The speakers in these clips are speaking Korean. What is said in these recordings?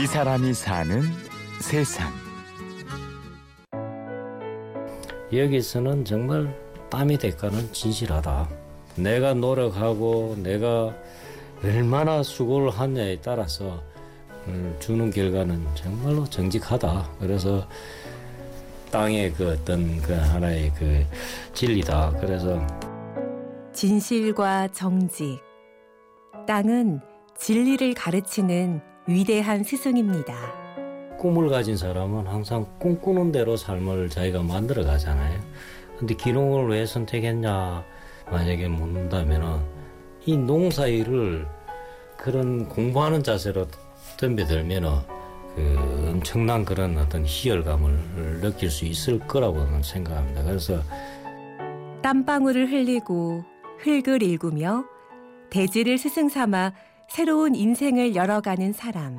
이 사람이 사는 세상. 여기서는 정말 땀의 대가는 진실하다. 내가 노력하고 내가 얼마나 수고를 하냐에 따라서 음, 주는 결과는 정말로 정직하다. 그래서 땅의 그 어떤 그 하나의 그 진리다. 그래서 진실과 정직. 땅은 진리를 가르치는 위대한 스승입니다. 꿈을 가진 사람은 항상 꿈꾸는 대로 삶을 자기가 만들어 가잖아요. 근데 기농을 왜 선택했냐 만약에 묻는다면은 이 농사 일을 그런 공부하는 자세로 덤벼들면은 그 엄청난 그런 어떤 희열감을 느낄 수 있을 거라고 는 생각합니다. 그래서 땀방울을 흘리고 흙을 일구며 대지를 스승 삼아 새로운 인생을 열어가는 사람.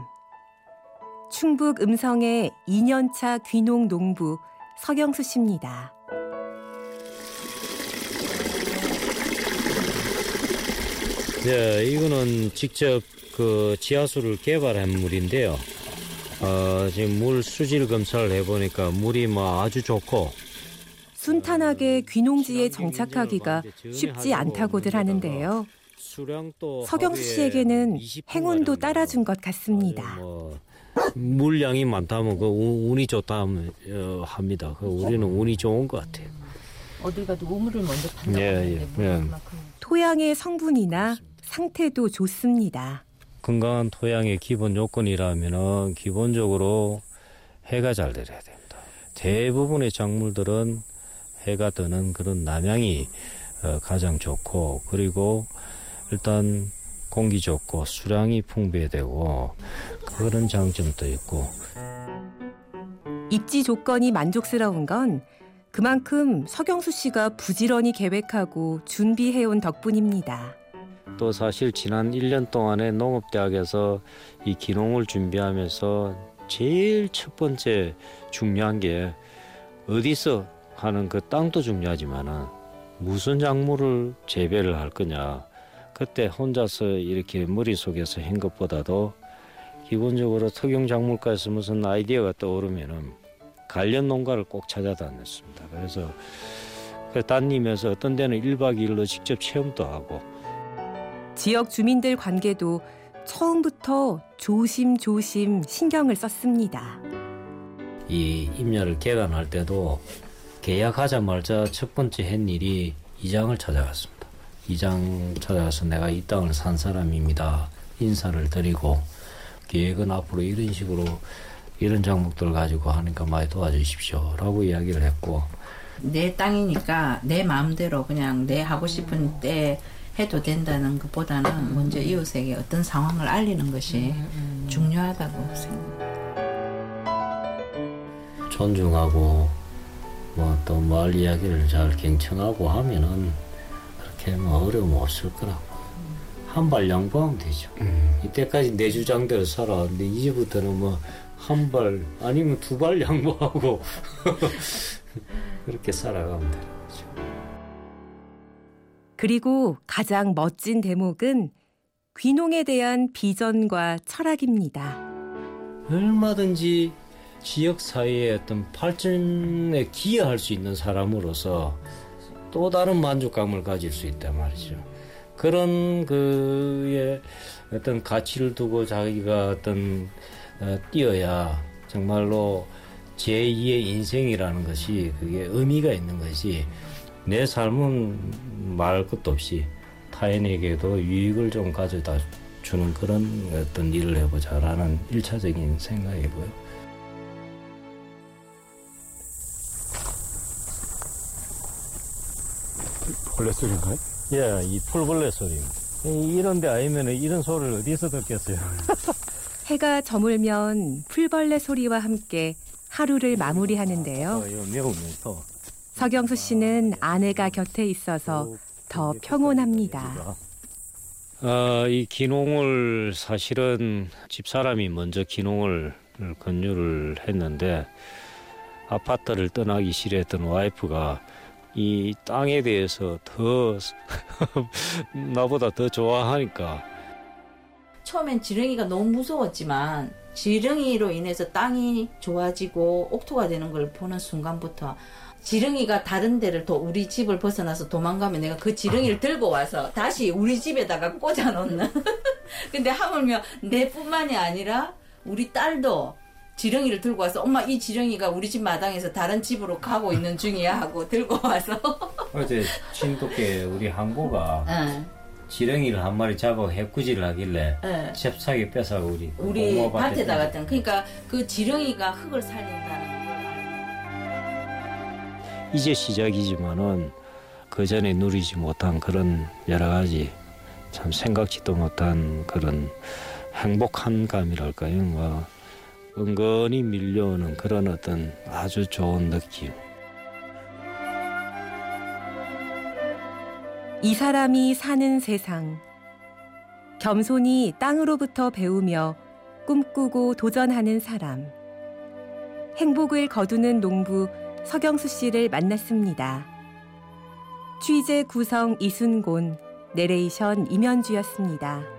충북 음성의 2년차 귀농 농부 서경수 씨입니다. 네, 이거는 직접 그 지하수를 개발한 물인데요. 어, 지금 물 수질 검사를 해보니까 물이 뭐 아주 좋고 순탄하게 귀농지에 정착하기가 쉽지 않다고들 하는데요. 서경수 씨에게는 행운도 따라준 것 같습니다. 뭐 물량이 많다면 그 운이 좋다 어, 합니다. 그 우리는 운이 좋은 것 같아요. 어딜 가도 우물을 먼저 판다고 예, 예, 예. 토양의 성분이나 상태도 좋습니다. 건강한 토양의 기본 요건이라면은 기본적으로 해가 잘 들어야 됩니다. 대부분의 작물들은 해가 드는 그런 남양이 어, 가장 좋고 그리고 일단 공기 좋고 수량이 풍부해되고 그런 장점도 있고 입지 조건이 만족스러운 건 그만큼 서경수 씨가 부지런히 계획하고 준비해온 덕분입니다. 또 사실 지난 1년 동안에 농업대학에서 이 기농을 준비하면서 제일 첫 번째 중요한 게 어디서 하는 그 땅도 중요하지만은 무슨 작물을 재배를 할 거냐. 그때 혼자서 이렇게 머릿속에서 한 것보다도 기본적으로 특용 작물가에서 무슨 아이디어가 떠오르면은 관련 농가를 꼭 찾아다녔습니다. 그래서 그 다니면서 어떤 데는 1박 2일로 직접 체험도 하고 지역 주민들 관계도 처음부터 조심조심 신경을 썼습니다. 이 임야를 개간할 때도 계약하자마자 첫 번째 한 일이 이장을 찾아갔습니다. 이장 찾아가서 내가 이 땅을 산 사람입니다. 인사를 드리고 계획은 앞으로 이런 식으로 이런 작목들 가지고 하니까 많이 도와주십시오 라고 이야기를 했고 내 땅이니까 내 마음대로 그냥 내 하고 싶은 때 해도 된다는 것보다는 먼저 이웃에게 어떤 상황을 알리는 것이 중요하다고 생각합니다. 존중하고 뭐또 마을 이야기를 잘 경청하고 하면은 그렇게 뭐 어려움 없을 거라고 한 발 양보하면 되죠. 이때까지 내 주장대로 살아왔는데 이제부터는 뭐 한 발 아니면 두 발 양보하고 그렇게 살아가면 되는 거죠. 그리고 가장 멋진 대목은 귀농에 대한 비전과 철학입니다. 얼마든지 지역 사회의 어떤 발전에 기여할 수 있는 사람으로서 또 다른 만족감을 가질 수 있단 말이죠. 그런 그의 어떤 가치를 두고 자기가 어떤 어, 뛰어야 정말로 제2의 인생이라는 것이 그게 의미가 있는 것이 내 삶은 말할 것도 없이 타인에게도 유익을 좀 가져다 주는 그런 어떤 일을 해보자라는 일차적인 생각이고요. 벌레 소리인가요? 예, 이 풀벌레 소리입니다. 이- 이런 데 아니면 이런 소리를 어디서 듣겠어요? 해가 저물면 풀벌레 소리와 함께 하루를 마무리하는데요. 매우면서 서경수 씨는 아내가 곁에 있어서 더 평온합니다. 어, 이 기농을 사실은 집사람이 먼저 기농을 권유를 했는데 아파트를 떠나기 싫어했던 와이프가 이 땅에 대해서 더 나보다 더 좋아하니까 처음엔 지렁이가 너무 무서웠지만 지렁이로 인해서 땅이 좋아지고 옥토가 되는 걸 보는 순간부터 지렁이가 다른 데를 또 우리 집을 벗어나서 도망가면 내가 그 지렁이를 들고 와서 다시 우리 집에다가 꽂아 놓는. 근데 하물며 내뿐만이 아니라 우리 딸도 지렁이를 들고 와서 엄마 이 지렁이가 우리 집 마당에서 다른 집으로 가고 있는 중이야 하고 들고 와서 어제 친독계 우리 항고가 응. 지렁이를 한 마리 잡아 해꾸지를 하길래 응. 잽싸게 뺏어 우리 우리 고모 밭에 밭에다. 갔던 그러니까 그 지렁이가 흙을 살린다는 걸 이제 시작이지만은 그 전에 누리지 못한 그런 여러 가지 참 생각지도 못한 그런 행복한 감이랄까요. 뭐 은근히 밀려오는 그런 어떤 아주 좋은 느낌. 이 사람이 사는 세상. 겸손히 땅으로부터 배우며 꿈꾸고 도전하는 사람. 행복을 거두는 농부 서경수 씨를 만났습니다. 취재 구성 이순곤, 내레이션 임현주였습니다.